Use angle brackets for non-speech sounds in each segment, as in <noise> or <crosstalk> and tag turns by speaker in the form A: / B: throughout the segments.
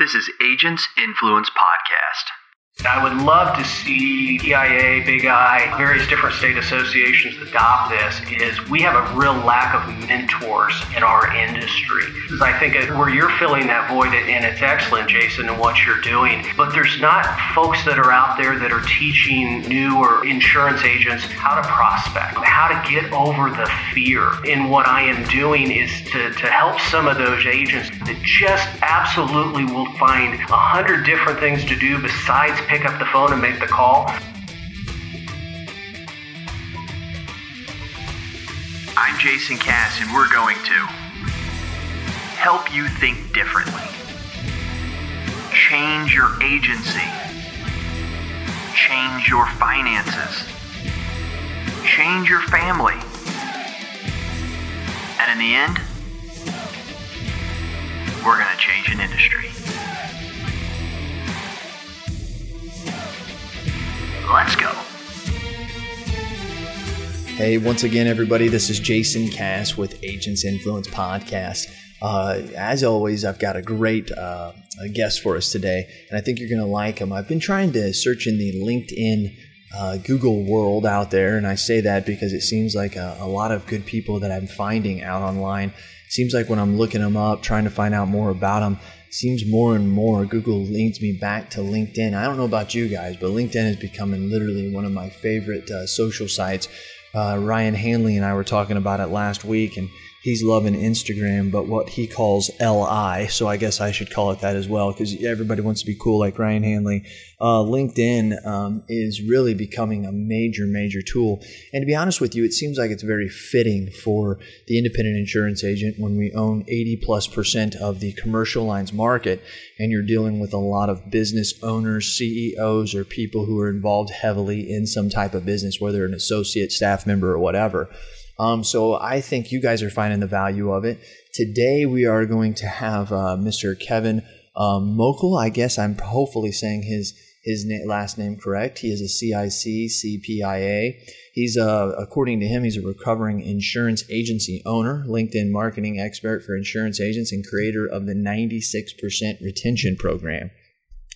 A: This is Agents Influence Podcast.
B: I would love to see EIA, Big I, various different state associations adopt this is we have a real lack of mentors in our industry. I think where you're filling that void, and it's excellent, Jason, in what you're doing, but there's not folks that are out there that are teaching new or insurance agents how to prospect, how to get over the fear. And what I am doing is to, to help some of those agents that just absolutely will find a hundred different things to do besides pick up the phone and make the call.
A: I'm Jason Cass, and we're going to help you think differently, change your agency, change your finances, change your family, and in the end, we're going to change an industry. Let's go.
C: Hey, once again, everybody, this is Jason Cass with Agents Influence Podcast. Uh, as always, I've got a great uh, guest for us today, and I think you're going to like him. I've been trying to search in the LinkedIn uh, Google world out there, and I say that because it seems like a, a lot of good people that I'm finding out online. Seems like when I'm looking them up, trying to find out more about them, seems more and more Google leads me back to LinkedIn. I don't know about you guys, but LinkedIn is becoming literally one of my favorite uh, social sites. Uh, Ryan Hanley and I were talking about it last week, and he's loving Instagram, but what he calls LI. So I guess I should call it that as well because everybody wants to be cool like Ryan Hanley. Uh, LinkedIn um, is really becoming a major, major tool. And to be honest with you, it seems like it's very fitting for the independent insurance agent when we own 80 plus percent of the commercial lines market and you're dealing with a lot of business owners, CEOs, or people who are involved heavily in some type of business, whether an associate, staff member, or whatever. Um, so I think you guys are finding the value of it. Today we are going to have uh, Mr. Kevin um, Mokel. I guess I'm hopefully saying his his na- last name correct. He is a CIC CPIA. He's a, according to him, he's a recovering insurance agency owner, LinkedIn marketing expert for insurance agents, and creator of the 96% retention program.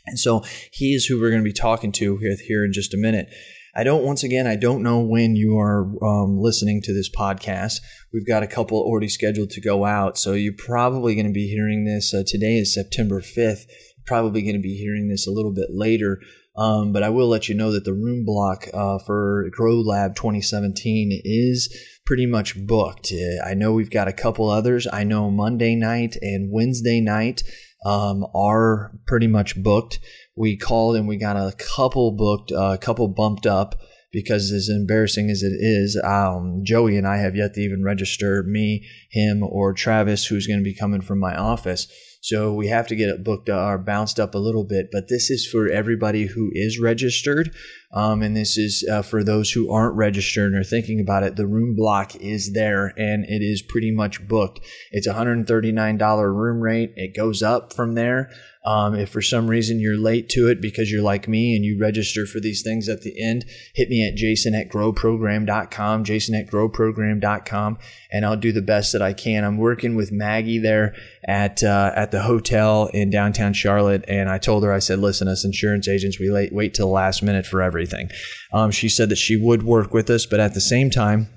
C: And so he is who we're going to be talking to here, here in just a minute. I don't, once again, I don't know when you are um, listening to this podcast. We've got a couple already scheduled to go out. So you're probably going to be hearing this. Uh, today is September 5th. Probably going to be hearing this a little bit later. Um, but I will let you know that the room block uh, for Grow Lab 2017 is pretty much booked. Uh, I know we've got a couple others. I know Monday night and Wednesday night um, are pretty much booked. We called and we got a couple booked, uh, a couple bumped up because as embarrassing as it is, um, Joey and I have yet to even register me, him, or Travis, who's going to be coming from my office. So we have to get it booked uh, or bounced up a little bit. But this is for everybody who is registered. Um, and this is uh, for those who aren't registered and are thinking about it. The room block is there and it is pretty much booked. It's $139 room rate. It goes up from there. Um, if for some reason you're late to it because you're like me and you register for these things at the end, hit me at jason at growprogram.com, jason at growprogram.com, and I'll do the best that I can. I'm working with Maggie there at uh, at the hotel in downtown Charlotte, and I told her, I said, listen, us insurance agents, we late, wait till the last minute for everything. Um, she said that she would work with us, but at the same time,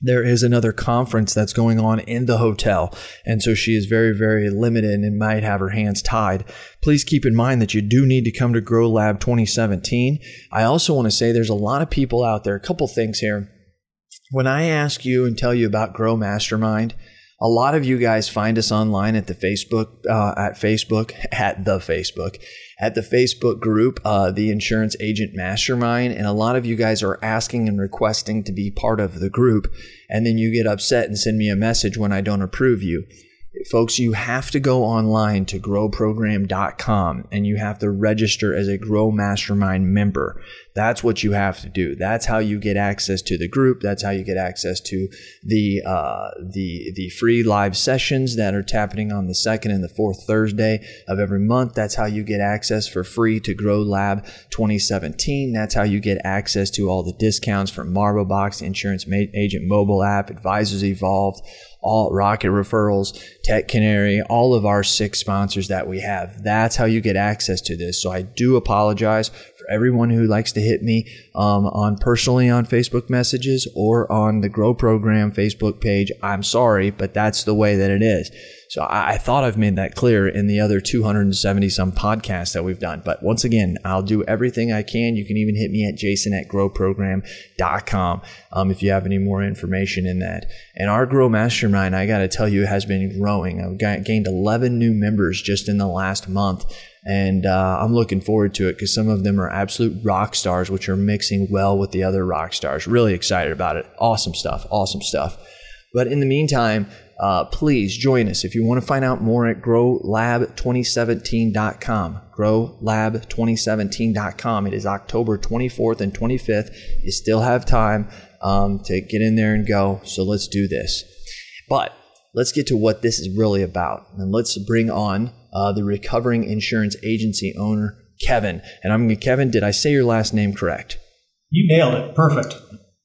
C: there is another conference that's going on in the hotel. And so she is very, very limited and might have her hands tied. Please keep in mind that you do need to come to Grow Lab 2017. I also want to say there's a lot of people out there, a couple things here. When I ask you and tell you about Grow Mastermind, a lot of you guys find us online at the Facebook, uh, at Facebook, <laughs> at the Facebook, at the Facebook group, uh, the Insurance Agent Mastermind. And a lot of you guys are asking and requesting to be part of the group. And then you get upset and send me a message when I don't approve you. Folks, you have to go online to growprogram.com and you have to register as a Grow Mastermind member. That's what you have to do. That's how you get access to the group. That's how you get access to the uh, the the free live sessions that are happening on the second and the fourth Thursday of every month. That's how you get access for free to Grow Lab 2017. That's how you get access to all the discounts from MarboBox, Insurance Agent Mobile App, Advisors Evolved, all Rocket Referrals, Tech Canary, all of our six sponsors that we have. That's how you get access to this. So I do apologize for everyone who likes to hit me um, on personally on Facebook messages or on the Grow Program Facebook page. I'm sorry, but that's the way that it is. So I, I, thought I've made that clear in the other 270 some podcasts that we've done. But once again, I'll do everything I can. You can even hit me at jason at growprogram.com um, if you have any more information in that. And our Grow Mastermind, I got to tell you, has been growing. I've gained 11 new members just in the last month. And uh, I'm looking forward to it because some of them are absolute rock stars, which are mixing well with the other rock stars. Really excited about it. Awesome stuff. Awesome stuff. But in the meantime, uh, please join us. If you want to find out more at growlab2017.com, growlab2017.com. It is October 24th and 25th. You still have time um, to get in there and go. So let's do this. But let's get to what this is really about. And let's bring on uh, the recovering insurance agency owner, Kevin. And I'm Kevin, did I say your last name correct?
D: You nailed it. Perfect.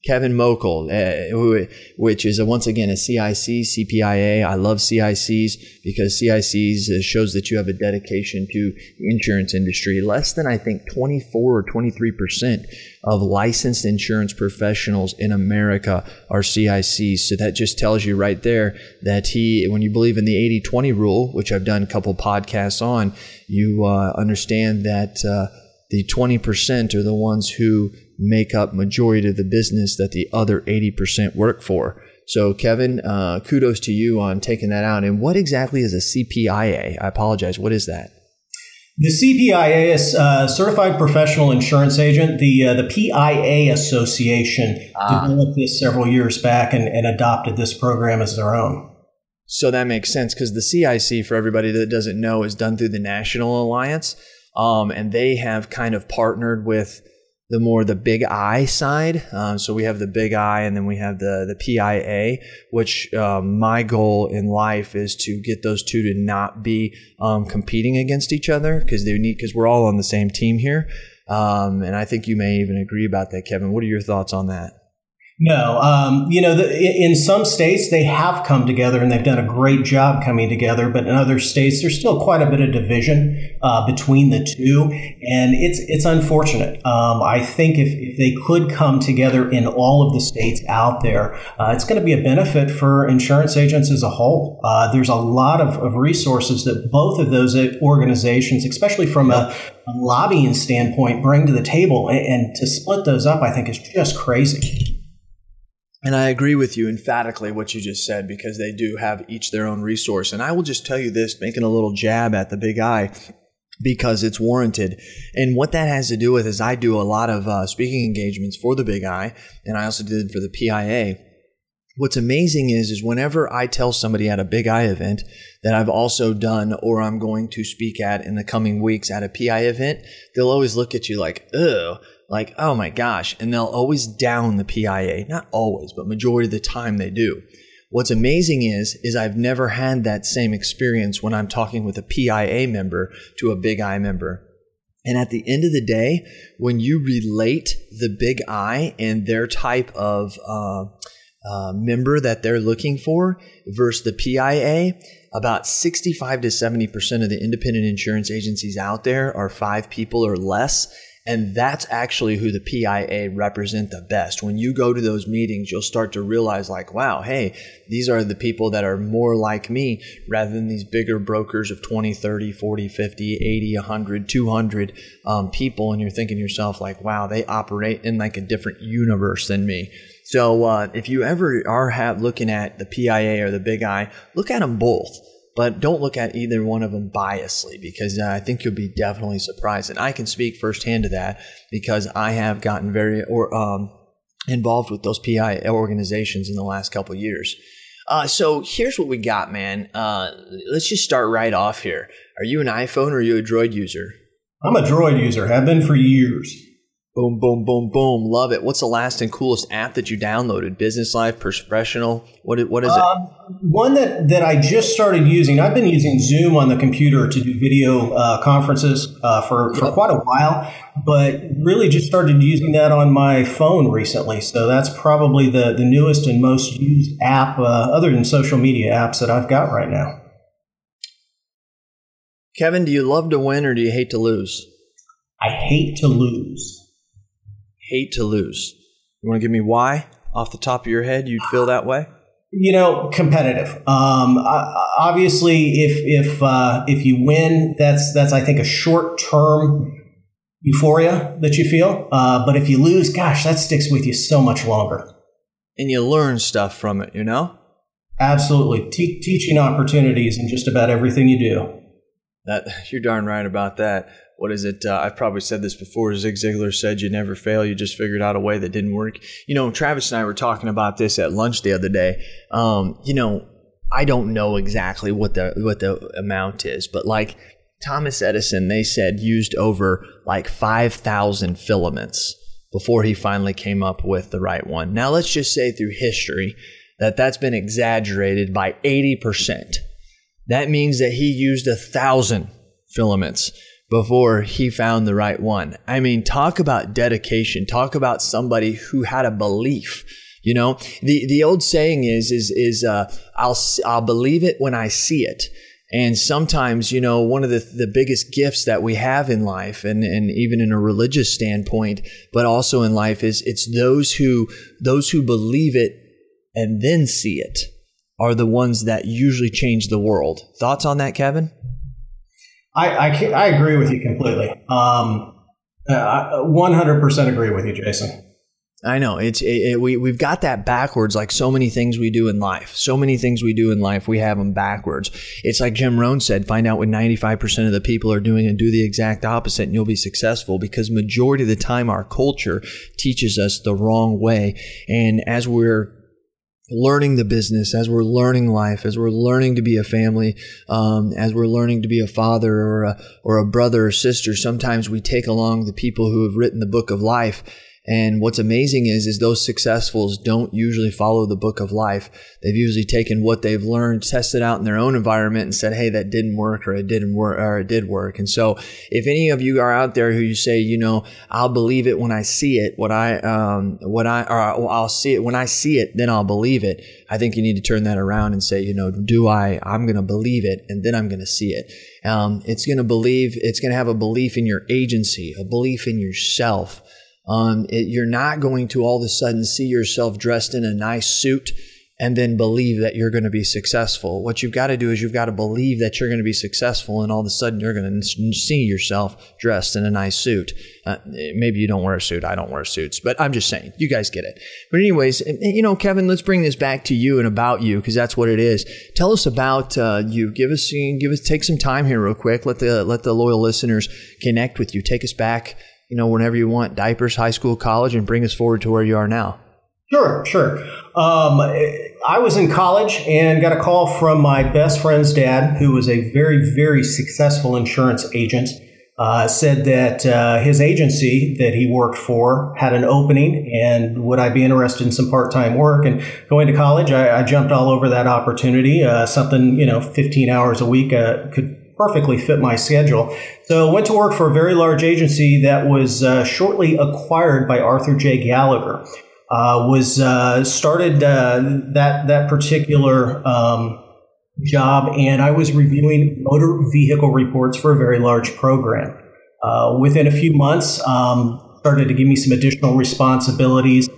C: Kevin Mokel, uh, which is a, once again a CIC, CPIA. I love CICs because CICs uh, shows that you have a dedication to the insurance industry. Less than I think 24 or 23 percent of licensed insurance professionals in America are CICs. So that just tells you right there that he, when you believe in the 80-20 rule, which I've done a couple podcasts on, you uh, understand that uh, the 20% are the ones who make up majority of the business that the other 80% work for. So, Kevin, uh, kudos to you on taking that out. And what exactly is a CPIA? I apologize. What is that?
D: The CPIA is uh, Certified Professional Insurance Agent. The uh, the PIA Association ah. developed this several years back and, and adopted this program as their own.
C: So that makes sense because the CIC, for everybody that doesn't know, is done through the National Alliance, um, and they have kind of partnered with the more the big I side. Um, so we have the big I, and then we have the the PIA. Which um, my goal in life is to get those two to not be um, competing against each other because they need because we're all on the same team here. Um, and I think you may even agree about that, Kevin. What are your thoughts on that?
D: No, um, you know, the, in some states they have come together and they've done a great job coming together. But in other states, there's still quite a bit of division uh, between the two, and it's it's unfortunate. Um, I think if, if they could come together in all of the states out there, uh, it's going to be a benefit for insurance agents as a whole. Uh, there's a lot of, of resources that both of those organizations, especially from a, a lobbying standpoint, bring to the table, and, and to split those up, I think is just crazy.
C: And I agree with you emphatically what you just said because they do have each their own resource. And I will just tell you this, making a little jab at the big I because it's warranted. And what that has to do with is I do a lot of uh, speaking engagements for the big I, and I also did for the PIA. What's amazing is, is whenever I tell somebody at a big I event that I've also done or I'm going to speak at in the coming weeks at a PI event, they'll always look at you like, ugh like, oh my gosh. And they'll always down the PIA. Not always, but majority of the time they do. What's amazing is, is I've never had that same experience when I'm talking with a PIA member to a big I member. And at the end of the day, when you relate the big I and their type of uh, uh, member that they're looking for versus the PIA, about 65 to 70% of the independent insurance agencies out there are five people or less. And that's actually who the PIA represent the best. When you go to those meetings, you'll start to realize, like, wow, hey, these are the people that are more like me rather than these bigger brokers of 20, 30, 40, 50, 80, 100, 200 um, people. And you're thinking to yourself, like, wow, they operate in like a different universe than me. So uh, if you ever are have, looking at the PIA or the Big I, look at them both but don't look at either one of them biasly because uh, I think you'll be definitely surprised. And I can speak firsthand to that because I have gotten very or um, involved with those PI organizations in the last couple years. Uh, so here's what we got, man. Uh, let's just start right off here. Are you an iPhone or are you a Droid user?
D: I'm a Droid user. Have been for years.
C: Boom, boom, boom, boom. Love it. What's the last and coolest app that you downloaded? Business Life, professional? What, what is it? Um,
D: one that, that I just started using, I've been using Zoom on the computer to do video uh, conferences uh, for, for quite a while, but really just started using that on my phone recently. So that's probably the, the newest and most used app, uh, other than social media apps, that I've got right now.
C: Kevin, do you love to win or do you hate to lose?
D: I hate to lose
C: hate to lose. You want to give me why off the top of your head you'd feel that way?
D: You know, competitive. Um, obviously, if if uh, if you win, that's that's I think a short term euphoria that you feel. Uh, but if you lose, gosh, that sticks with you so much longer.
C: And you learn stuff from it, you know.
D: Absolutely, Te- teaching opportunities in just about everything you do.
C: That <laughs> you're darn right about that what is it? Uh, I've probably said this before. Zig Ziglar said, "You never fail. You just figured out a way that didn't work." You know, Travis and I were talking about this at lunch the other day. Um, you know, I don't know exactly what the what the amount is, but like Thomas Edison, they said used over like five thousand filaments before he finally came up with the right one. Now, let's just say through history that that's been exaggerated by eighty percent. That means that he used a thousand filaments before he found the right one. I mean, talk about dedication. Talk about somebody who had a belief. You know, the the old saying is is is uh, I'll I'll believe it when I see it. And sometimes, you know, one of the, the biggest gifts that we have in life and, and even in a religious standpoint, but also in life is it's those who those who believe it and then see it are the ones that usually change the world. Thoughts on that, Kevin?
D: I, I, I agree with you completely. Um, uh, 100% agree with you, Jason.
C: I know it's it, it, we we've got that backwards like so many things we do in life. So many things we do in life we have them backwards. It's like Jim Rohn said, find out what 95% of the people are doing and do the exact opposite and you'll be successful because majority of the time our culture teaches us the wrong way and as we're learning the business, as we're learning life, as we're learning to be a family, um, as we're learning to be a father or a, or a brother or sister, sometimes we take along the people who have written the book of life and what's amazing is, is those successfuls don't usually follow the book of life. They've usually taken what they've learned, tested out in their own environment and said, Hey, that didn't work or it didn't work or it did work. And so if any of you are out there who you say, you know, I'll believe it when I see it, what I, um, what I, or I'll see it when I see it, then I'll believe it. I think you need to turn that around and say, you know, do I, I'm going to believe it and then I'm going to see it. Um, it's going to believe, it's going to have a belief in your agency, a belief in yourself. Um, it, you're not going to all of a sudden see yourself dressed in a nice suit and then believe that you're going to be successful. What you've got to do is you've got to believe that you're going to be successful, and all of a sudden you're going to see yourself dressed in a nice suit. Uh, maybe you don't wear a suit. I don't wear suits, but I'm just saying, you guys get it. But, anyways, you know, Kevin, let's bring this back to you and about you because that's what it is. Tell us about uh, you. Give us, give us, take some time here, real quick. Let the let the loyal listeners connect with you. Take us back you know, whenever you want, diapers, high school, college, and bring us forward to where you are now.
D: Sure, sure. Um, I was in college and got a call from my best friend's dad, who was a very, very successful insurance agent. Uh, said that uh, his agency that he worked for had an opening and would I be interested in some part time work? And going to college, I, I, jumped all over that opportunity. Uh, something, you know, 15 hours a week uh, could perfectly fit my schedule. So went to work for a very large agency that was uh, shortly acquired by Arthur J. Gallagher. Uh, was uh, started uh, that that particular um, job, and I was reviewing motor vehicle reports for a very large program. Uh, within a few months, um, started to give me some additional responsibilities,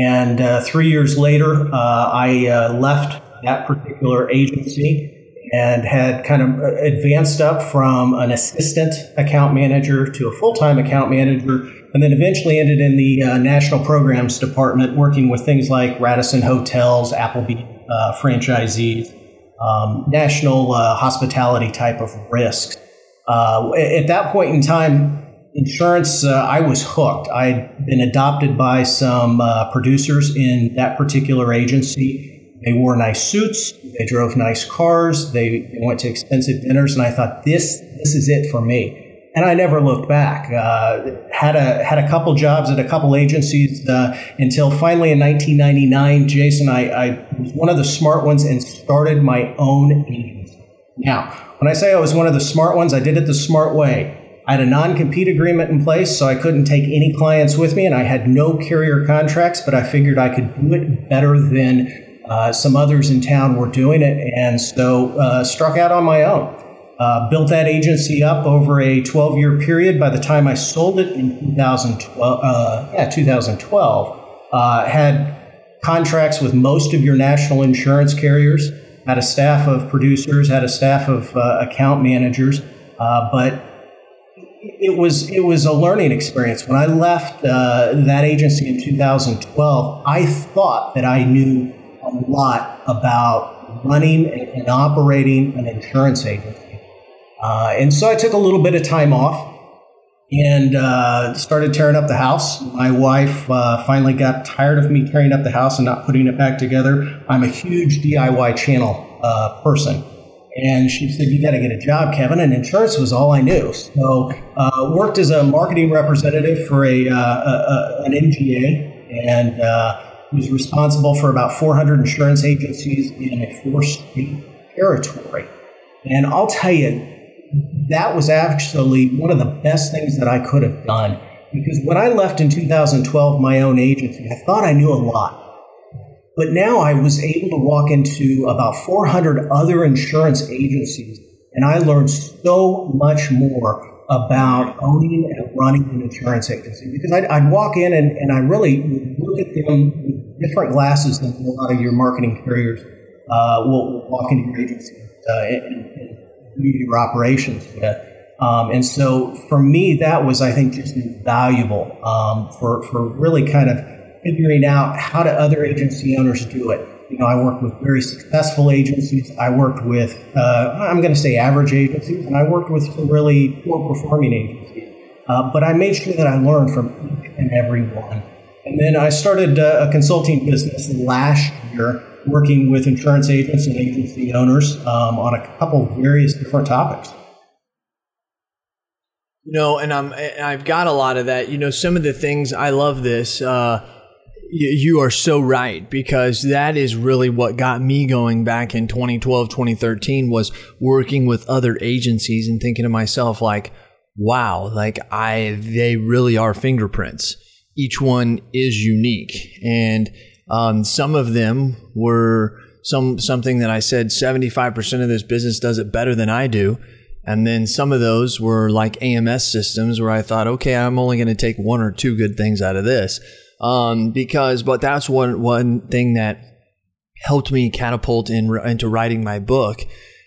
D: and uh, three years later, I left that particular agency and had kind of advanced up from an assistant account manager to a full time account manager, and then eventually ended in the uh, national programs department, working with things like Radisson Hotels, Applebee uh, franchisees, um, national uh, hospitality type of risks. Uh, at that point in time, insurance, uh, I was hooked. I'd been adopted by some uh, producers in that particular agency they wore nice suits. They drove nice cars. They, went to expensive dinners, and I thought this this is it for me. and I never looked back. Uh, had a had a couple jobs at a couple agencies uh, until finally in 1999, Jason, I, I, was one of the smart ones and started my own agency. Now, when I say I was one of the smart ones, I did it the smart way. I had a non compete agreement in place, so I couldn't take any clients with me, and I had no carrier contracts, but I figured I could do it better than uh, some others in town were doing it, and so uh, struck out on my own. Uh, built that agency up over a 12 year period. By the time I sold it in 2012, uh, yeah, 2012, uh, had contracts with most of your national insurance carriers, had a staff of producers, had a staff of uh, account managers, but it was it was a learning experience. When I left that agency in 2012, I thought that I knew lot about running and, operating an insurance agency, uh, and so I took a little bit of time off and uh, started tearing up the house. My wife uh, finally got tired of me tearing up the house and not putting it back together. I'm a huge DIY channel uh, person. And she said, "You got to get a job, Kevin." And insurance was all I knew. So, uh, worked as a marketing representative for a, uh, a, a an MGA, and uh, was responsible for about 400 insurance agencies in a four-state territory. And I'll tell you, that was actually one of the best things that I could have done because when I left in 2012 my own agency, I thought I knew a lot. But now I was able to walk into about 400 other insurance agencies, and I learned so much more about owning and running an insurance agency because I'd, I'd walk in and, and I really look at them with different glasses than a lot of your marketing carriers uh, will, walk into your agency uh, and, and your operations with. Um, and so for me, that was, I think, just invaluable um, for, for really kind of figuring out how do other agency owners do it. You know, I worked with very successful agencies. I worked with, uh, I'm going to say average agencies, and I worked with some really poor performing agencies. Uh, but I made sure that I learned from each and every one. And then I started uh, a consulting business last year, working with insurance agents and agency owners um, on a couple of various different topics.
C: You know, and I'm I've got a lot of that. You know, some of the things I love this. Uh, you are so right because that is really what got me going back in 2012 2013 was working with other agencies and thinking to myself like wow like i they really are fingerprints. Each one is unique. And um, some of them were some something that i said 75% of this business does it better than i do. And then some of those were like ams systems where i thought okay i'm only going to take one or two good things out of this um, because but that's one one thing that helped me catapult in, into writing my book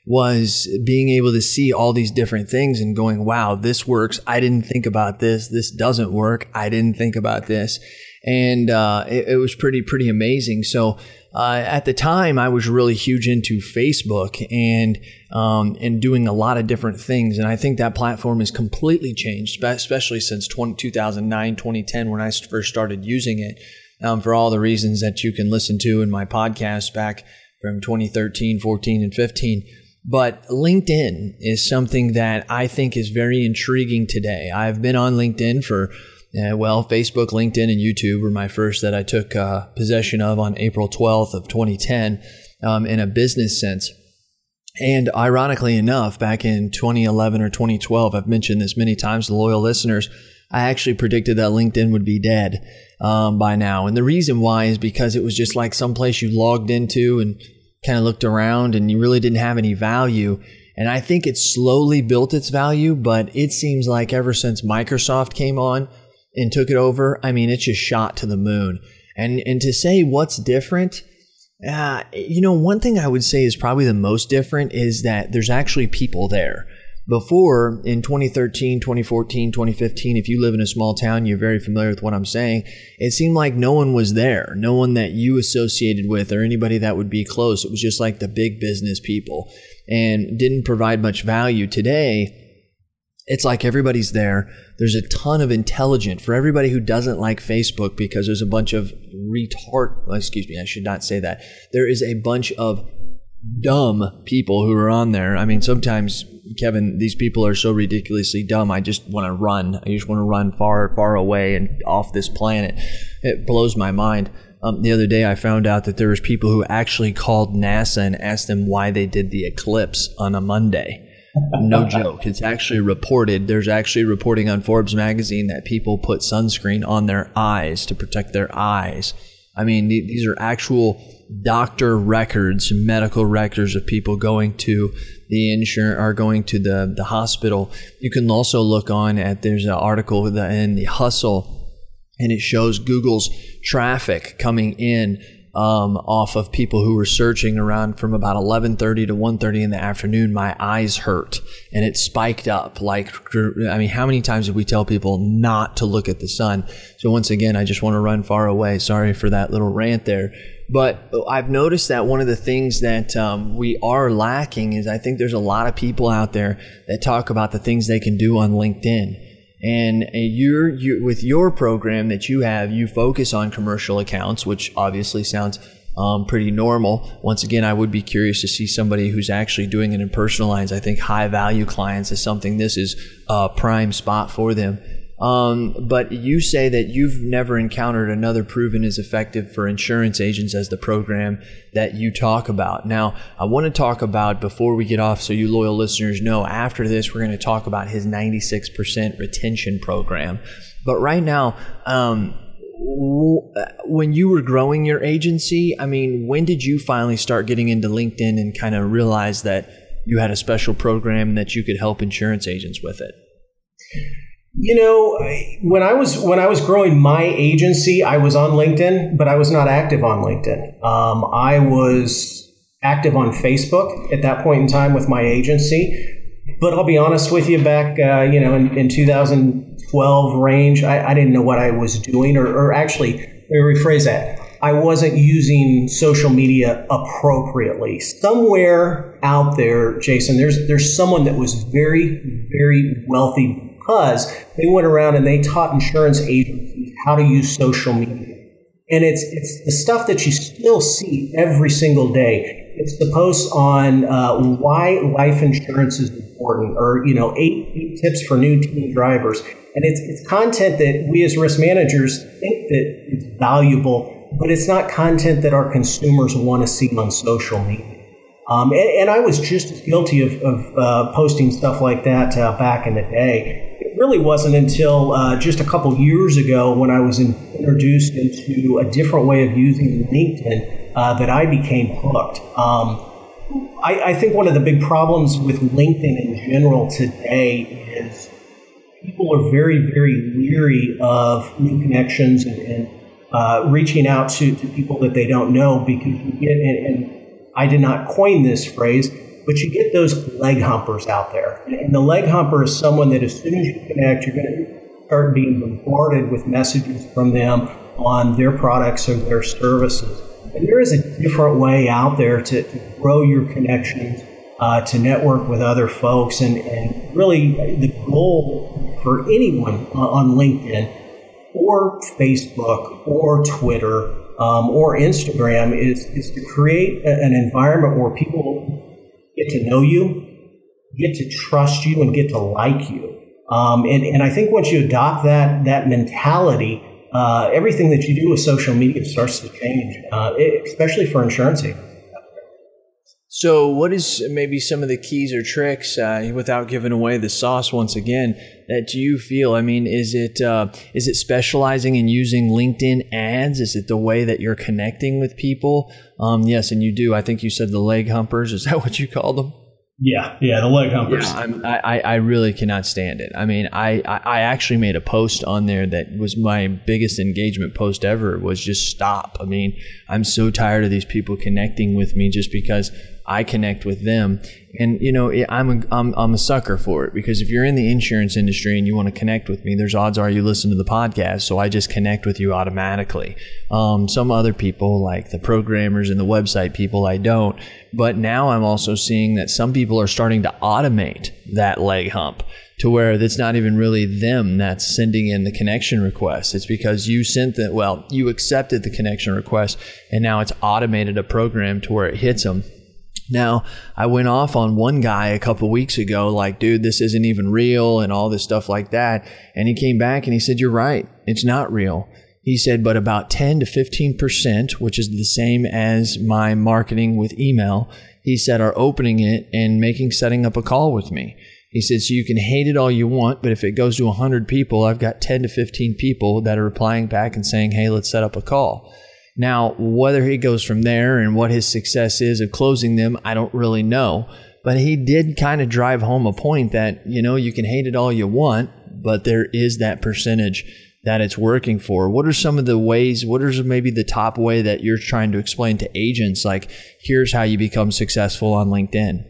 C: was being able to see all these different things and going, wow, this works. I didn't think about this. This doesn't work. I didn't think about this. And uh, it, it was pretty, pretty amazing. So uh, at the time, I was really huge into Facebook and um, and doing a lot of different things. And I think that platform has completely changed, especially since 20, 2009, 2010, when I first started using it. Um, for all the reasons that you can listen to in my podcast back from 2013, 14, and 15. But LinkedIn is something that I think is very intriguing today. I've been on LinkedIn for uh, well, Facebook, LinkedIn, and YouTube were my first that I took uh, possession of on April 12th of 2010 um, in a business sense. And ironically enough, back in 2011 or 2012, I've mentioned this many times to loyal listeners, I actually predicted that LinkedIn would be dead um, by now. And the reason why is because it was just like some place you logged into and kind of looked around and you really didn't have any value. And I think it slowly built its value, but it seems like ever since Microsoft came on, and took it over, I mean, it just shot to the moon. And and to say what's different, uh, you know, one thing I would say is probably the most different is that there's actually people there. Before in 2013, 2014, 2015, if you live in a small town, you're very familiar with what I'm saying. It seemed like no one was there, no one that you associated with or anybody that would be close. It was just like the big business people and didn't provide much value. Today, it's like everybody's there. There's a ton of intelligent for everybody who doesn't like Facebook because there's a bunch of retard. Excuse me, I should not say that. There is a bunch of dumb people who are on there. I mean, sometimes Kevin, these people are so ridiculously dumb. I just want to run. I just want to run far, far away and off this planet. It blows my mind. Um, the other day, I found out that there was people who actually called NASA and asked them why they did the eclipse on a Monday. No joke. It's actually reported. There's actually reporting on Forbes magazine that people put sunscreen on their eyes to protect their eyes. I mean, these are actual doctor records, medical records of people going to the insurance are going to the, the hospital. You can also look on at there's an article in the Hustle and it shows Google's traffic coming in um, off of people who were searching around from about 11:30 to 1:30 in the afternoon. My eyes hurt, and it spiked up. Like, I mean, how many times did we tell people not to look at the sun? So once again, I just want to run far away. Sorry for that little rant there. But I've noticed that one of the things that um, we are lacking is I think there's a lot of people out there that talk about the things they can do on LinkedIn. And you're, you, with your program that you have, you focus on commercial accounts, which obviously sounds um, pretty normal. Once again, I would be curious to see somebody who's actually doing it in personal lines. I think high value clients is something this is a prime spot for them. Um, but you say that you've never encountered another proven as effective for insurance agents as the program that you talk about. Now, I want to talk about before we get off, so you loyal listeners know. After this, we're going to talk about his 96% retention program. But right now, um, when you were growing your agency, I mean, when did you finally start getting into LinkedIn and kind of realize that you had a special program that you could help insurance agents with it?
D: You know, when I was when I was growing my agency, I was on LinkedIn, but I was not active on LinkedIn. Um, I was active on Facebook at that point in time with my agency. But I'll be honest with you, back uh, you know in, in 2012 range, I, I, didn't know what I was doing, or, or actually, let me rephrase that. I wasn't using social media appropriately. Somewhere out there, Jason, there's there's someone that was very very wealthy because they went around and they taught insurance agencies how to use social media. And it's it's the stuff that you still see every single day. It's the posts on uh, why life insurance is important, or you know, eight, eight tips for new teen drivers. And it's it's content that we as risk managers think that it's valuable, but it's not content that our consumers want to see on social media. Um, and, and, I was just as guilty of, of uh, posting stuff like that uh, back in the day really wasn't until uh, just a couple years ago when I was in, introduced into a different way of using LinkedIn uh, that I became hooked. Um, I, I, think one of the big problems with LinkedIn in general today is people are very, very leery of new connections and, and uh, reaching out to, to people that they don't know because you get, and, and I did not coin this phrase, but you get those leg humpers out there. And the leg humper is someone that as soon as you connect, you're going to start being bombarded with messages from them on their products or their services. And there is a different way out there to, to grow your connections, uh, to network with other folks. And, and really, the goal for anyone on LinkedIn or Facebook or Twitter um, or Instagram is, is to create an environment where people get to know you, get to trust you, and get to like you. Um, and, and I think once you adopt that that mentality, uh, everything that you do with social media starts to change, uh, especially for insurance agents.
C: So, what is maybe some of the keys or tricks, uh, without giving away the sauce once again, that you feel? I mean, is it uh, is it specializing in using LinkedIn ads? Is it the way that you're connecting with people? Um, yes, and you do. I think you said the leg humpers. Is that <laughs> what you call them?
D: Yeah, yeah, the leg humpers.
C: Yeah, i I, really cannot stand it. I mean, I, I actually made a post on there that was my biggest engagement post ever. Was just stop. I mean, I'm so tired of these people connecting with me just because I connect with them. And you know, I'm a, I'm I'm a sucker for it because if you're in the insurance industry and you want to connect with me, there's odds are you listen to the podcast, so I just connect with you automatically. Um, some other people, like the programmers and the website people, I don't. But now I'm also seeing that some people are starting to automate that leg hump to where it's not even really them that's sending in the connection request. It's because you sent the well, you accepted the connection request, and now it's automated a program to where it hits them Now, I went off on one guy a couple weeks ago, like, dude, this isn't even real and all this stuff like that. And he came back and he said, You're right. It's not real. He said, but about 10 to 15%, which is the same as my marketing with email, he said, are opening it and making setting up a call with me. He said, so you can hate it all you want, but if it goes to 100 people, I've got 10 to 15 people that are replying back and saying, hey, let's set up a call. Now, whether he goes from there and what his success is of closing them, I don't really know. But he did kind of drive home a point that, you know, you can hate it all you want, but there is that percentage that it's working for. What are some of the ways, what is maybe the top way that you're trying to explain to agents, like, here's how you become successful on LinkedIn?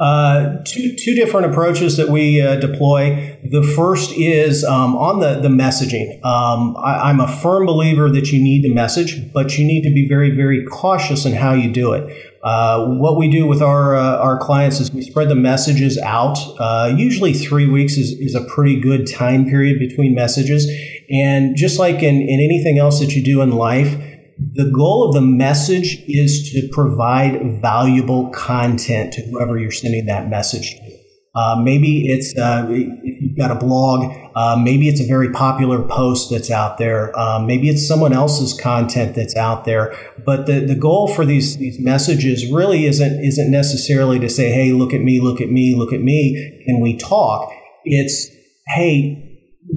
D: Uh, two, two different approaches that we uh, deploy. The first is um, on the, the messaging. Um, I, am a firm believer that you need to message, but you need to be very, very cautious in how you do it. Uh, what we do with our uh, our clients is we spread the messages out. Uh, usually, three weeks is, is a pretty good time period between messages. And just like in, in anything else that you do in life, the goal of the message is to provide valuable content to whoever you're sending that message to. Uh, maybe it's uh, if you've got a blog, uh, maybe it's a very popular post that's out there. Um, maybe it's someone else's content that's out there. But the, the goal for these these messages really isn't isn't necessarily to say, "Hey, look at me, look at me, look at me." Can we talk? It's, "Hey,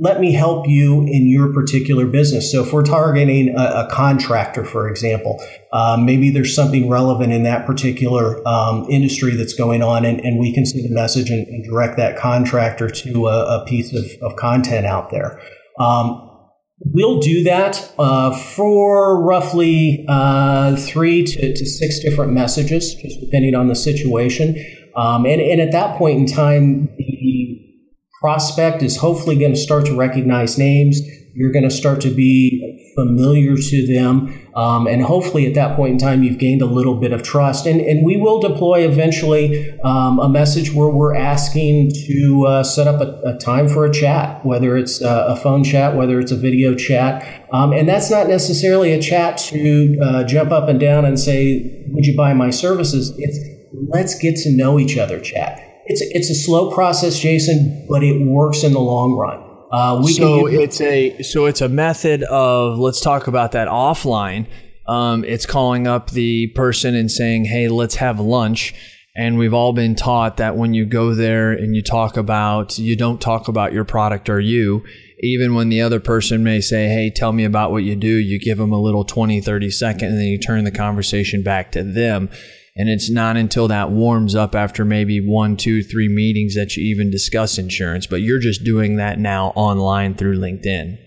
D: let me help you in your particular business. So if we're targeting a, a contractor, for example, um, maybe there's something relevant in that particular um, industry that's going on, and, and, we can send a message and, and direct that contractor to a, a piece of, of, content out there. Um, we'll do that uh, for roughly uh, three to, to, six different messages, just depending on the situation. Um, and, and at that point in time, the prospect is hopefully going to start to recognize names. You're going to start to be familiar to them. Um, and hopefully at that point in time, you've gained a little bit of trust. And, and we will deploy eventually um, a message where we're asking to uh, set up a, a, time for a chat, whether it's a, a phone chat, whether it's a video chat. Um, and that's not necessarily a chat to uh, jump up and down and say, Would you buy my services? It's let's get to know each other chat it's it's a slow process, Jason, but it works in the long run.
C: Uh, we so it's a so it's a method of let's talk about that offline. Um, it's calling up the person and saying, "Hey, let's have lunch." And we've all been taught that when you go there and you talk about, you don't talk about your product or you. Even when the other person may say, Hey, tell me about what you do, you give them a little 20, 30 second and then you turn the conversation back to them. And it's not until that warms up after maybe one, two, three meetings that you even discuss insurance. But you're just doing that now online through LinkedIn.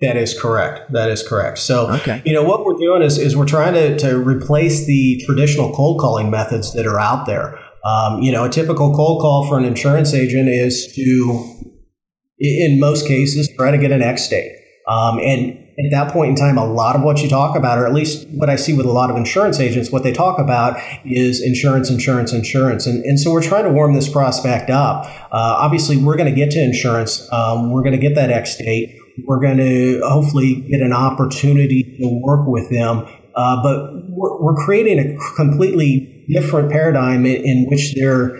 D: That is correct. That is correct. So, okay. you know, what we're doing is, is we're trying to, to replace the traditional cold calling methods that are out there. Um, you know, a typical cold call for an insurance agent is to, in most cases, try to get an X date. Um, and at that point in time, a lot of what you talk about, or at least what I see with a lot of insurance agents, what they talk about is insurance, insurance, insurance. And, and so we're trying to warm this prospect up. Uh, obviously, we're going to get to insurance. Um, we're going to get that X date. We're going to hopefully get an opportunity to work with them. Uh, but we're, we're, creating a completely different paradigm in, in which they're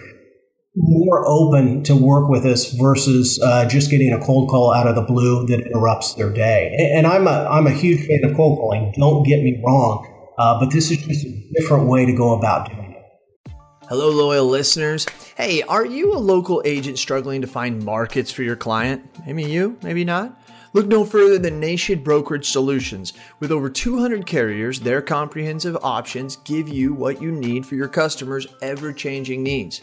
D: more open to work with us versus uh, just getting a cold call out of the blue that interrupts their day. And, I'm a I'm a huge fan of cold calling. Don't get me wrong, uh, but this is just a different way to go about doing it.
C: Hello, loyal listeners. Hey, are you a local agent struggling to find markets for your client? Maybe you, maybe not. Look no further than Nation Brokerage Solutions. With over 200 carriers, their comprehensive options give you what you need for your customers' ever changing needs.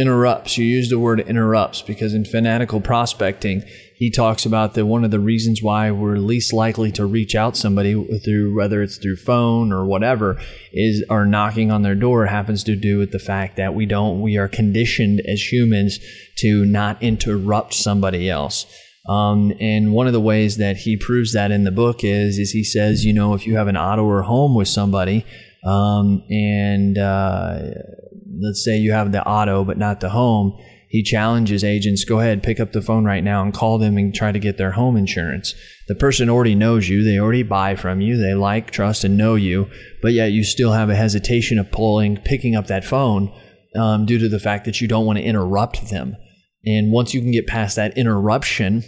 C: Interrupts. You use the word interrupts because in fanatical prospecting, he talks about that one of the reasons why we're least likely to reach out somebody through whether it's through phone or whatever is our knocking on their door happens to do with the fact that we don't we are conditioned as humans to not interrupt somebody else. Um, and one of the ways that he proves that in the book is is he says, you know, if you have an auto or home with somebody, um, and uh, let's say you have the auto but not the home, he challenges agents go ahead, pick up the phone right now and call them and try to get their home insurance. The person already knows you, they already buy from you, they like, trust, and know you, but yet you still have a hesitation of pulling, picking up that phone um, due to the fact that you don't want to interrupt them. And once you can get past that interruption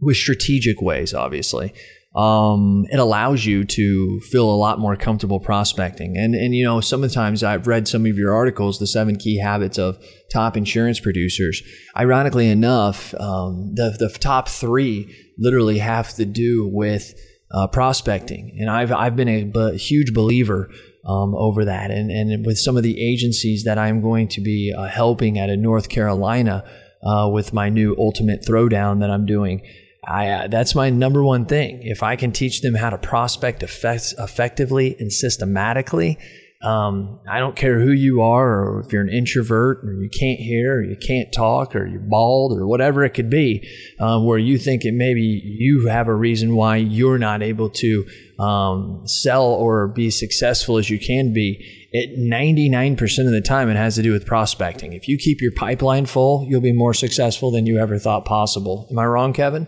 C: with strategic ways, obviously, um, it allows you to feel a lot more comfortable prospecting. And and you know, sometimes I've read some of your articles, the seven key habits of top insurance producers. Ironically enough, um, the the top three literally have to do with uh, prospecting, and I've I've been a, a huge believer. Um, over that, and and with some of the agencies that I'm going to be uh, helping out of North Carolina uh, with my new Ultimate Throwdown that I'm doing, I, uh, that's my number one thing. If I can teach them how to prospect effect, effectively and systematically, um, I don't care who you are, or if you're an introvert, or you can't hear, or you can't talk, or you're bald, or whatever it could be, um, where you think it maybe you have a reason why you're not able to um, sell or be successful as you can be. It 99% of the time, it has to do with prospecting. If you keep your pipeline full, you'll be more successful than you ever thought possible. Am I wrong, Kevin?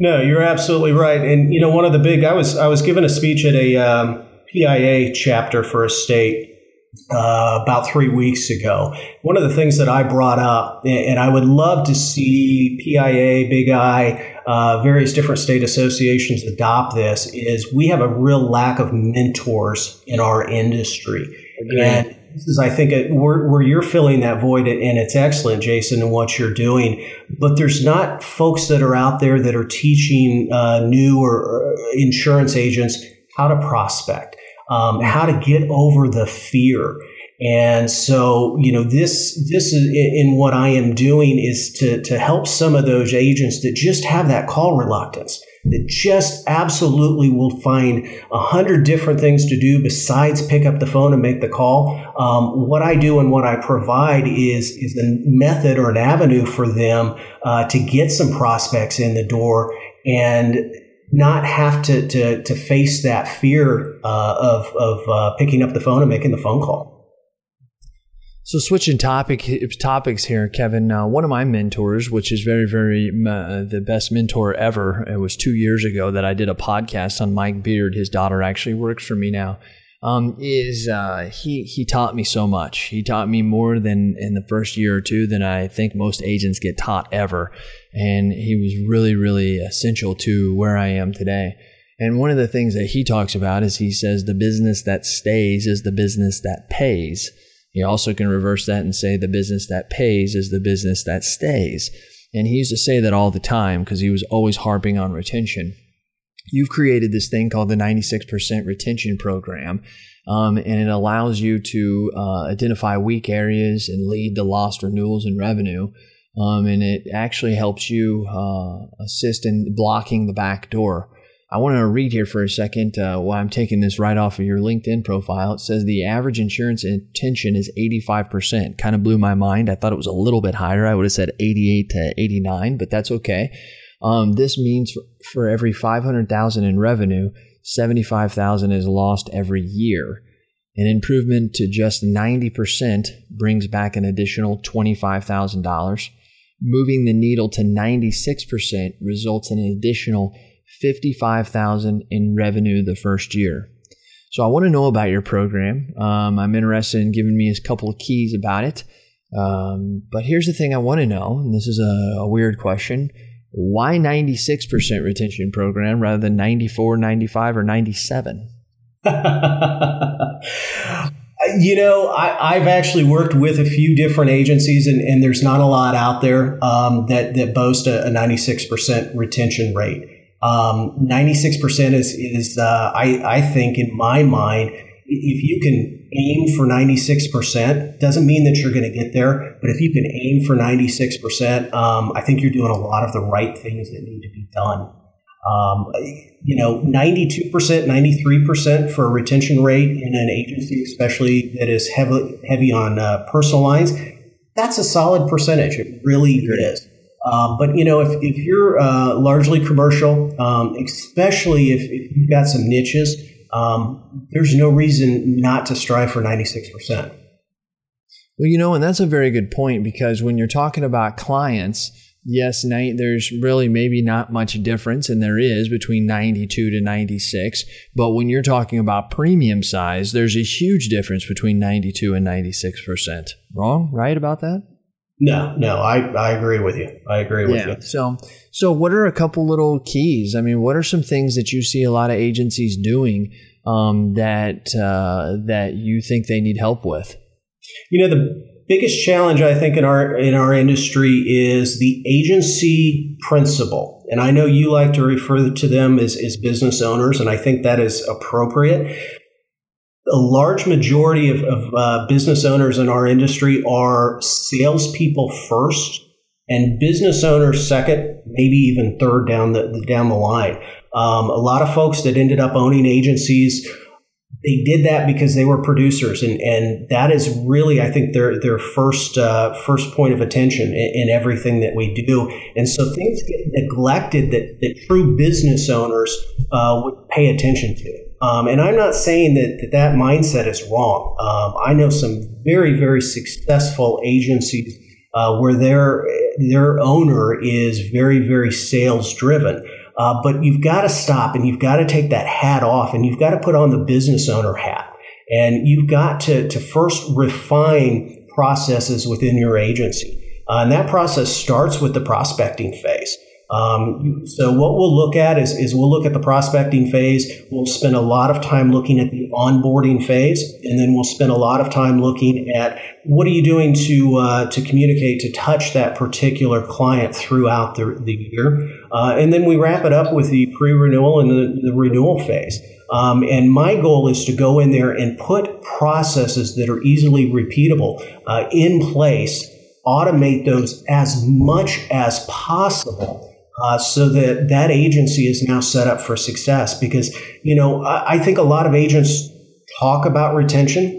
D: No, you're absolutely right. And you know, one of the big I was I was given a speech at a um, PIA chapter for a state uh, about three weeks ago. One of the things that I brought up, and I would love to see PIA, Big I, uh, various different state associations adopt this, is we have a real lack of mentors in our industry. Agreed. And is, I think, where, where you're filling that void, and it's excellent, Jason, and what you're doing. But there's not folks that are out there that are teaching uh, new or, or insurance agents how to prospect, um, how to get over the fear. And so, you know, this this is in what I am doing is to to help some of those agents that just have that call reluctance that just absolutely will find a hundred different things to do besides pick up the phone and make the call. Um, what I do and what I provide is is a method or an avenue for them uh, to get some prospects in the door and not have to to, to face that fear uh, of of uh, picking up the phone and making the phone call.
C: So switching topic topics here, Kevin. Uh, one of my mentors, which is very, very uh, the best mentor ever, it was two years ago that I did a podcast on Mike Beard. His daughter actually works for me now. Um, is uh, he he taught me so much. He taught me more than in the first year or two than I think most agents get taught ever, and he was really, really essential to where I am today. And one of the things that he talks about is he says the business that stays is the business that pays. You also can reverse that and say the business that pays is the business that stays. And he used to say that all the time because he was always harping on retention. You've created this thing called the 96% retention program, um, and it allows you to uh, identify weak areas and lead to lost renewals and revenue. Um, and it actually helps you uh, assist in blocking the back door. I want to read here for a second uh, while I'm taking this right off of your LinkedIn profile. It says the average insurance intention is 85%. Kind of blew my mind. I thought it was a little bit higher. I would have said 88 to 89, but that's okay. Um, this means for, for every 500,000 in revenue, 75,000 is lost every year. An improvement to just 90% brings back an additional $25,000. Moving the needle to 96% results in an additional 55,000 in revenue the first year. So I want to know about your program. Um, I'm interested in giving me a couple of keys about it. Um, but here's the thing I want to know, and this is a, a weird question. Why 96% retention program rather than 94, 95, or 97? <laughs>
D: you know, I, have actually worked with a few different agencies, and, and there's not a lot out there um, that, that boast a, a 96% retention rate. Um, 96% is, is uh, I, I think, in my mind, if you can aim for 96%, doesn't mean that you're going to get there, but if you can aim for 96%, um, I think you're doing a lot of the right things that need to be done. Um, you know, 92%, 93% for a retention rate in an agency, especially that is heavy, heavy on uh, personal lines, that's a solid percentage. It really is. Um, but you know, if, if you're uh, largely commercial, um, especially if, if, you've got some niches, um, there's no reason not to strive for 96%.
C: Well, you know, and that's a very good point because when you're talking about clients, yes, there's really maybe not much difference, and there is between 92 to 96. But when you're talking about premium size, there's a huge difference between 92 and 96%. Wrong, right about that?
D: No, no, I, I agree with you. I agree with
C: yeah.
D: you.
C: So, so what are a couple little keys? I mean, what are some things that you see a lot of agencies doing um, that uh, that you think they need help with?
D: You know, the biggest challenge I think in our in our industry is the agency principal, And I know you like to refer to them as, as business owners, and I think that is appropriate a large majority of, of uh, business owners in our industry are salespeople first, and business owners second, maybe even third down the, the down the line. Um, a lot of folks that ended up owning agencies, they did that because they were producers, and and that is really, I think, their their first uh, first point of attention in, in, everything that we do. And so things get neglected that that true business owners uh, would pay attention to. Um, and I'm not saying that, that that mindset is wrong. Um, I know some very, very successful agencies uh, where their their owner is very, very sales driven. Uh, but you've got to stop and you've got to take that hat off and you've got to put on the business owner hat. And you've got to, to first refine processes within your agency. Uh, and that process starts with the prospecting phase. Um, so what we'll look at is, is we'll look at the prospecting phase. We'll spend a lot of time looking at the onboarding phase, and then we'll spend a lot of time looking at what are you doing to uh, to communicate to touch that particular client throughout the, the year, uh, and then we wrap it up with the pre-renewal and the, the renewal phase. Um, and my goal is to go in there and put processes that are easily repeatable uh, in place, automate those as much as possible uh, so that that agency is now set up for success. Because you know, I, I, think a lot of agents talk about retention.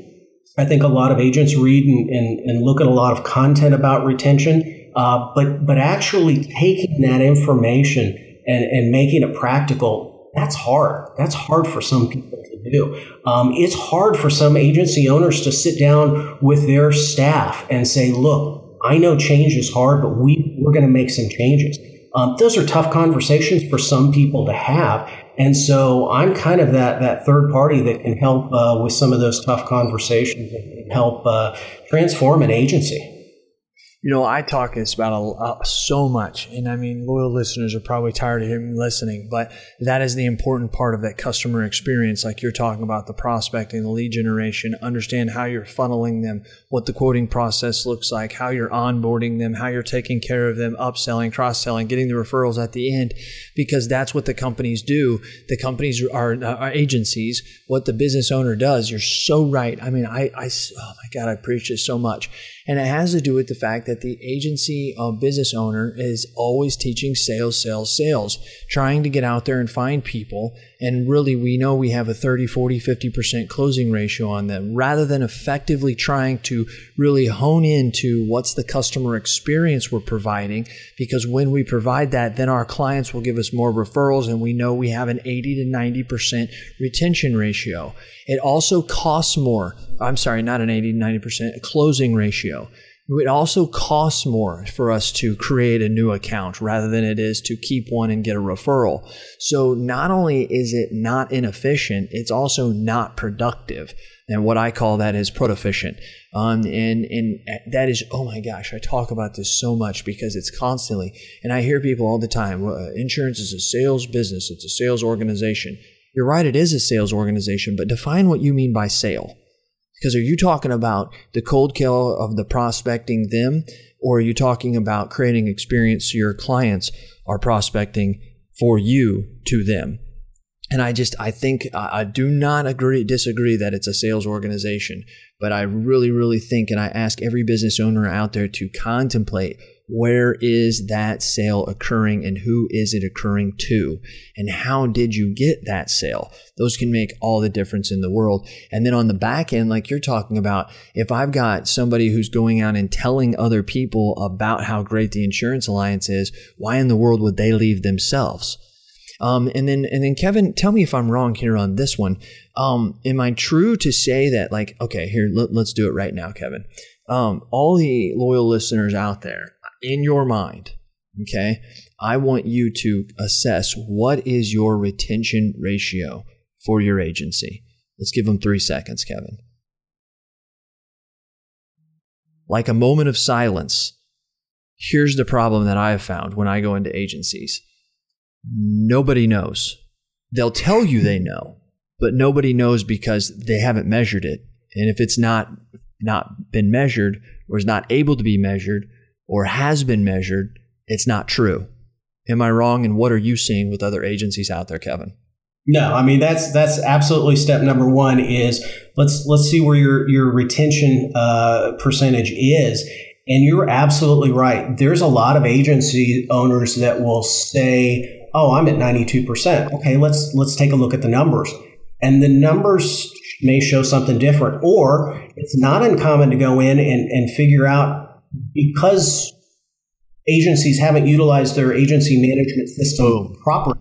D: I think a lot of agents read and, and, and look at a lot of content about retention, uh, but but actually taking that information and, and making it practical, that's hard. That's hard for some people to do. Um, it's hard for some agency owners to sit down with their staff and say, look, I know change is hard, but we, we're going to make some changes. Um, those are tough conversations for some people to have. And so I'm kind of that, that third party that can help uh, with some of those tough conversations and help uh, transform an agency.
C: You know, I talk this about a, uh, so much, and I mean, loyal listeners are probably tired of hearing listening, but that is the important part of that customer experience. Like you're talking about the prospecting, the lead generation, understand how you're funneling them, what the quoting process looks like, how you're onboarding them, how you're taking care of them, upselling, cross selling, getting the referrals at the end, because that's what the companies do. The companies are, are agencies. What the business owner does, you're so right. I mean, I, I, oh my God, I preach this so much. And it has to do with the fact that the agency uh, business owner is always teaching sales, sales, sales, trying to get out there and find people. And really, we know we have a 30, 40, 50% closing ratio on them rather than effectively trying to really hone into what's the customer experience we're providing. Because when we provide that, then our clients will give us more referrals and we know we have an 80 to 90% retention ratio. It also costs more. I'm sorry, not an 80 to 90% closing ratio. It also costs more for us to create a new account rather than it is to keep one and get a referral. So not only is it not inefficient, it's also not productive. And what I call that is proficient. Um, and, and that is, oh my gosh, I talk about this so much because it's constantly, and I hear people all the time, well, insurance is a sales business. It's a sales organization. You're right, it is a sales organization, but define what you mean by sale. Because are you talking about the cold kill of the prospecting them, or are you talking about creating experience your clients are prospecting for you to them? And I just I think I do not agree disagree that it's a sales organization, but I really really think and I ask every business owner out there to contemplate where is that sale occurring and who is it occurring to? And how did you get that sale? Those can make all the difference in the world. And then on the back end like you're talking about if i've got somebody who's going out and telling other people about how great the insurance alliance is why in the world would they leave themselves um, and then and then Kevin, tell me if I'm wrong here on this one. Um, am I true to say that like okay here let, us do it right now, Kevin? Um, all the loyal listeners out there, in your mind, okay, I want you to assess what is your retention ratio for your agency. Let's give them three seconds, Kevin. Like a moment of silence. Here's the problem that I have found when I go into agencies nobody knows. They'll tell you they know, but nobody knows because they haven't measured it. And if it's not not been measured or is not able to be measured, or has been measured, it's not true. Am I wrong? And what are you seeing with other agencies out there, Kevin?
D: No, I mean that's that's absolutely step number one. Is let's let's see where your your retention uh, percentage is, and you're absolutely right. There's a lot of agency owners that will say, "Oh, I'm at 92 percent." Okay, let's let's take a look at the numbers, and the numbers may show something different, or it's not uncommon to go in and, and figure out because agencies haven't utilized their agency management system Boom. properly,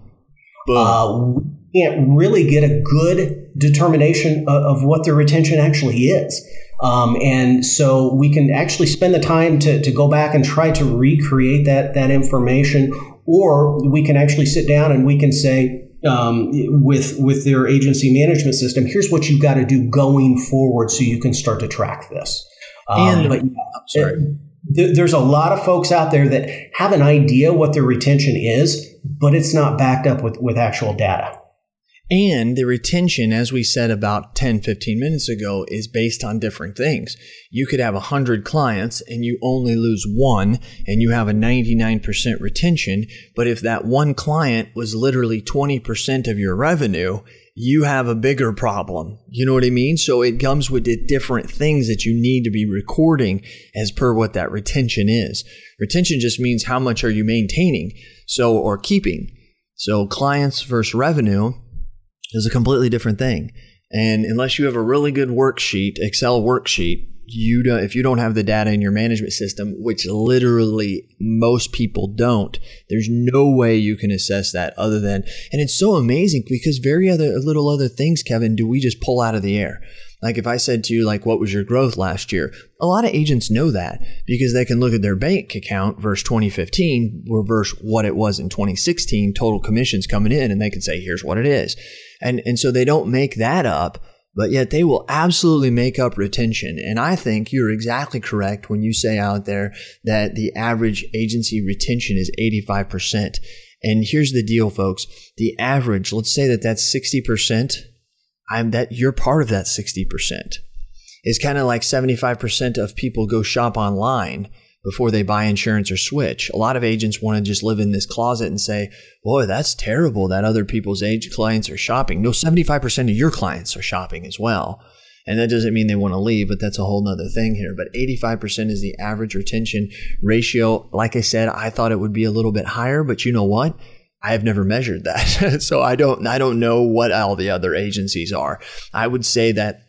D: Boom. Uh, we can't really get a good determination of, of what their retention actually is. Um, and so we can actually spend the time to, to go back and try to recreate that, that information, or we can actually sit down and we can say, um, with with their agency management system, here's what you've got to do going forward so you can start to track this.
C: Um, and but, sorry
D: there's a lot of folks out there that have an idea what their retention is, but it's not backed up with, with actual data.
C: And the retention, as we said about 10, 15 minutes ago, is based on different things. You could have 100 clients and you only lose one and you have a 99% retention. But if that one client was literally 20% of your revenue, you have a bigger problem. You know what I mean? So it comes with different things that you need to be recording as per what that retention is. Retention just means how much are you maintaining, so or keeping. So clients versus revenue is a completely different thing. And unless you have a really good worksheet, Excel worksheet, you don't, if you don't have the data in your management system, which literally most people don't, there's no way you can assess that other than, and it's so amazing because very other little other things, Kevin, do we just pull out of the air? Like if I said to you, like, what was your growth last year? A lot of agents know that because they can look at their bank account versus 2015 or versus what it was in 2016, total commissions coming in, and they can say, here's what it is. And, and so they don't make that up but yet they will absolutely make up retention. And I think you're exactly correct when you say out there that the average agency retention is 85%. And here's the deal, folks. The average, let's say that that's 60%. I'm that you're part of that 60%. It's kind of like 75% of people go shop online before they buy insurance or switch. A lot of agents want to just live in this closet and say, boy, that's terrible that other people's age clients are shopping. No, 75% of your clients are shopping as well. And that doesn't mean they want to leave, but that's a whole nother thing here. But 85% is the average retention ratio. Like I said, I thought it would be a little bit higher, but you know what? I have never measured that. <laughs> so I don't I don't know what all the other agencies are. I would say that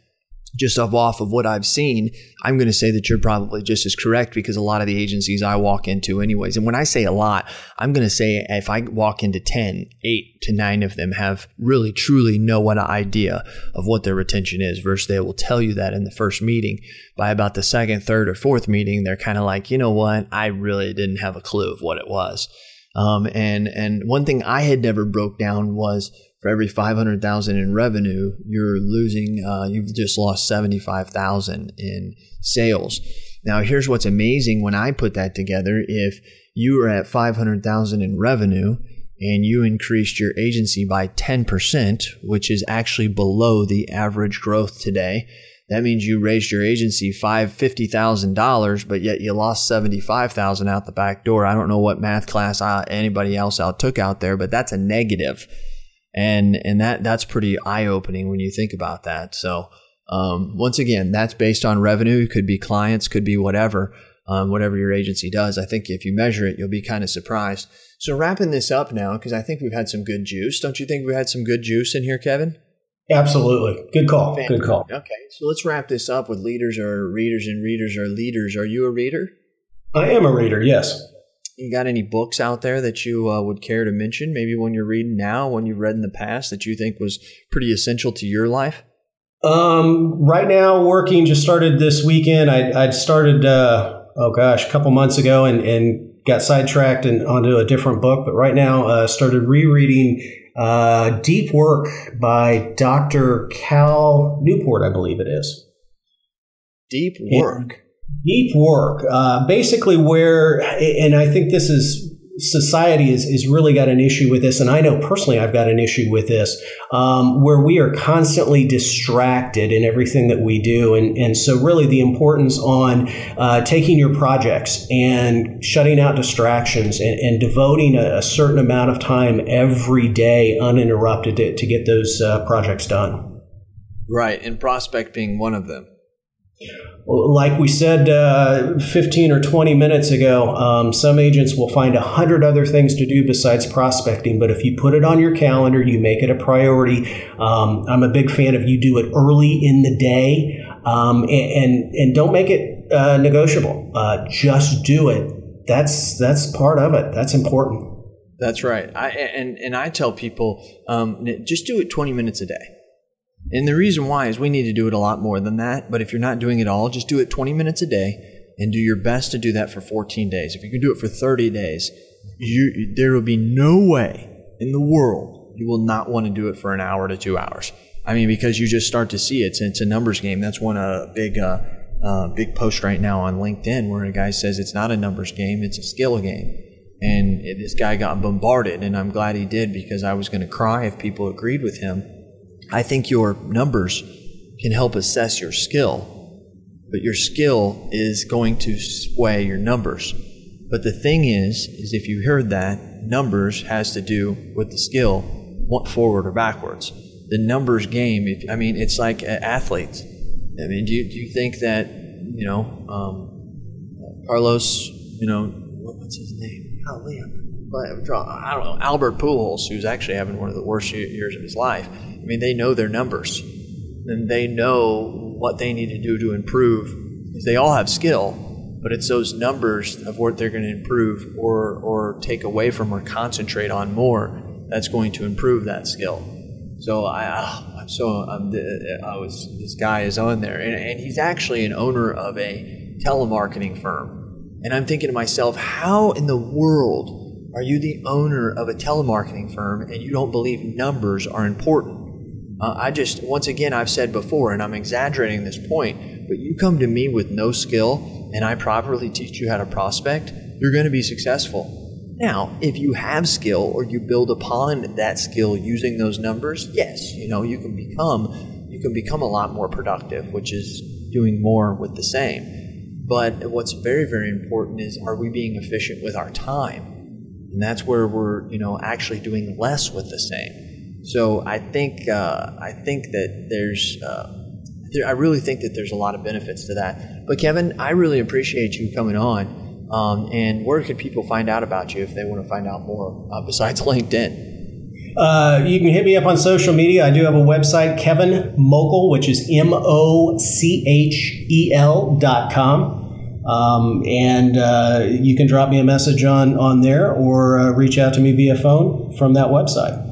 C: just off of what I've seen, I'm going to say that you're probably just as correct because a lot of the agencies I walk into, anyways, and when I say a lot, I'm going to say if I walk into 10, 8 to 9 of them have really truly no idea of what their retention is, versus they will tell you that in the first meeting. By about the second, third, or fourth meeting, they're kind of like, you know what, I really didn't have a clue of what it was. Um, and and one thing I had never broke down was for every 500,000 in revenue, you're losing, uh, you've just lost 75,000 in sales. Now, here's what's amazing when I put that together. If you are at 500,000 in revenue and you increased your agency by 10%, which is actually below the average growth today, that means you raised your agency five fifty thousand dollars, but yet you lost seventy five thousand out the back door. I don't know what math class uh, anybody else out took out there, but that's a negative and and that that's pretty eye opening when you think about that. So um, once again, that's based on revenue. It could be clients, could be whatever, um, whatever your agency does. I think if you measure it, you'll be kind of surprised. So wrapping this up now, because I think we've had some good juice. Don't you think we had some good juice in here, Kevin?
D: Absolutely. Good call. Good call.
C: Okay, so let's wrap this up with leaders are readers and readers are leaders. Are you a reader?
D: I am a reader. Yes.
C: You got any books out there that you uh, would care to mention? Maybe one you're reading now, one you've read in the past that you think was pretty essential to your life?
D: Um, right now, working just started this weekend. I I started uh, oh gosh, a couple months ago, and and got sidetracked and onto a different book. But right now, uh, started rereading uh, Deep Work by Dr. Cal Newport, I believe it is.
C: Deep Work.
D: Deep Work, uh, basically where, and I think this is society is, is really got an issue with this, and I know personally I've got an issue with this, um, where we are constantly distracted in everything that we do. And, and so, really, the importance on uh, taking your projects and shutting out distractions and, and devoting a, a, certain amount of time every day uninterrupted to, to get those uh, projects done.
C: Right, and prospect being one of them
D: like we said uh, 15 or 20 minutes ago, um, some agents will find a hundred other things to do besides prospecting. But if you put it on your calendar, you make it a priority. Um, I'm a big fan of you do it early in the day, um, and, and, and don't make it uh, negotiable. Uh, just do it. That's that's part of it. That's important.
C: That's right. I and and I tell people um, just do it 20 minutes a day. And the reason why is we need to do it a lot more than that. But if you're not doing it all, just do it 20 minutes a day and do your best to do that for 14 days. If you can do it for 30 days, you, there will be no way in the world you will not want to do it for an hour to two hours. I mean, because you just start to see it. It's, it's a numbers game. That's one a uh, big uh, uh, big post right now on LinkedIn where a guy says it's not a numbers game, it's a skill game. And this guy got bombarded, and I'm glad he did because I was going to cry if people agreed with him I think your numbers can help assess your skill, but your skill is going to sway your numbers. But the thing is, is if you heard that, numbers has to do with the skill, forward or backwards. The numbers game, if, I mean, it's like athletes. I mean, do you, do you think that, you know, um, Carlos, you know, what's his name? Golly, I don't know, Albert Pujols, who's actually having one of the worst years of his life I mean, they know their numbers and they know what they need to do to improve. They all have skill, but it's those numbers of what they're going to improve or, or take away from or concentrate on more that's going to improve that skill. So I, I'm so I'm, uh, I was this guy is on there, and, and he's actually an owner of a telemarketing firm, and I'm thinking to myself, how in the world are you the owner of a telemarketing firm and you don't believe numbers are important? Uh, I just, once again, I've said before, and I'm exaggerating this point, but you come to me with no skill and I properly teach you how to prospect, you're going to be successful. Now, if you have skill or you build upon that skill using those numbers, yes, you know, you can become you can become a lot more productive, which is doing more with the same. But what's very, very important is are we being efficient with our time? And that's where we're, you know, actually doing less with the same. So I think uh, I think that there's uh, there, I really think that there's a lot of benefits to that. But Kevin, I really appreciate you coming on. Um, and where can people find out about you if they want to find out more uh, besides <laughs> LinkedIn?
D: Uh, you can hit me up on social media. I do have a website, Kevin Mochel, which is M O C H E L dot com. Um, and uh, you can drop me a message on, on there or uh, reach out to me via phone from that website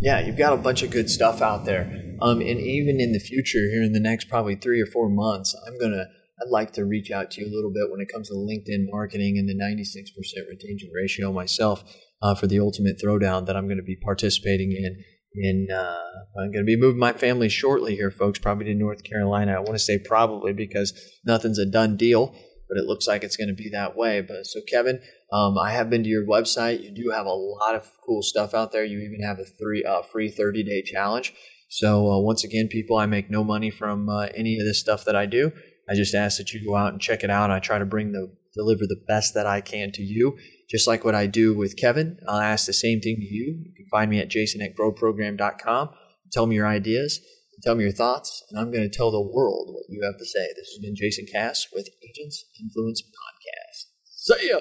C: yeah, you've got a bunch of good stuff out there. Um, and even in the future, here in the next probably three or four months, I'm gonna I'd like to reach out to you a little bit when it comes to LinkedIn marketing and the 96% retention ratio myself uh, for the ultimate throwdown that I'm going to be participating in. In uh, I'm going to be moving my family shortly here, folks, probably to North Carolina. I want to say probably because nothing's a done deal but it looks like it's going to be that way. But so, Kevin, um, I have been to your website. You do have a lot of cool stuff out there. You even have a three uh, free 30 day challenge. So uh, once again, people, I make no money from uh, any of this stuff that I do.
E: I just ask that you go out and check it out. I try to bring the deliver the best that I can to you, just like what I do with Kevin. I'll ask the same thing to you. You can find me at jason at growprogram.com. Tell me your ideas, tell me your thoughts, and I'm going to tell the world what you have to say. This has been Jason Cass with Agents Influence Podcast. See ya.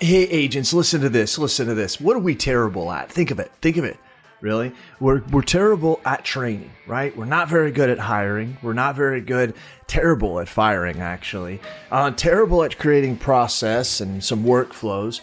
C: Hey, agents, listen to this. Listen to this. What are we terrible at? Think of it. Think of it really. We're, we're terrible at training, right? We're not very good at hiring. We're not very good, terrible at firing, actually. Uh, terrible at creating process and some workflows.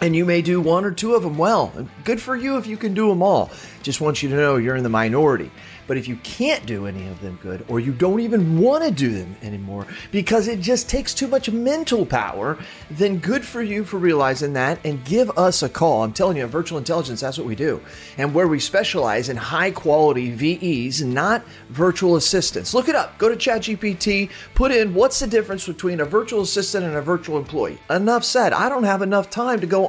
C: And you may do one or two of them well. Good for you if you can do them all. Just want you to know you're in the minority. But if you can't do any of them good, or you don't even want to do them anymore because it just takes too much mental power, then good for you for realizing that and give us a call. I'm telling you, virtual intelligence, that's what we do. And where we specialize in high quality VEs, not virtual assistants. Look it up. Go to ChatGPT, put in what's the difference between a virtual assistant and a virtual employee. Enough said. I don't have enough time to go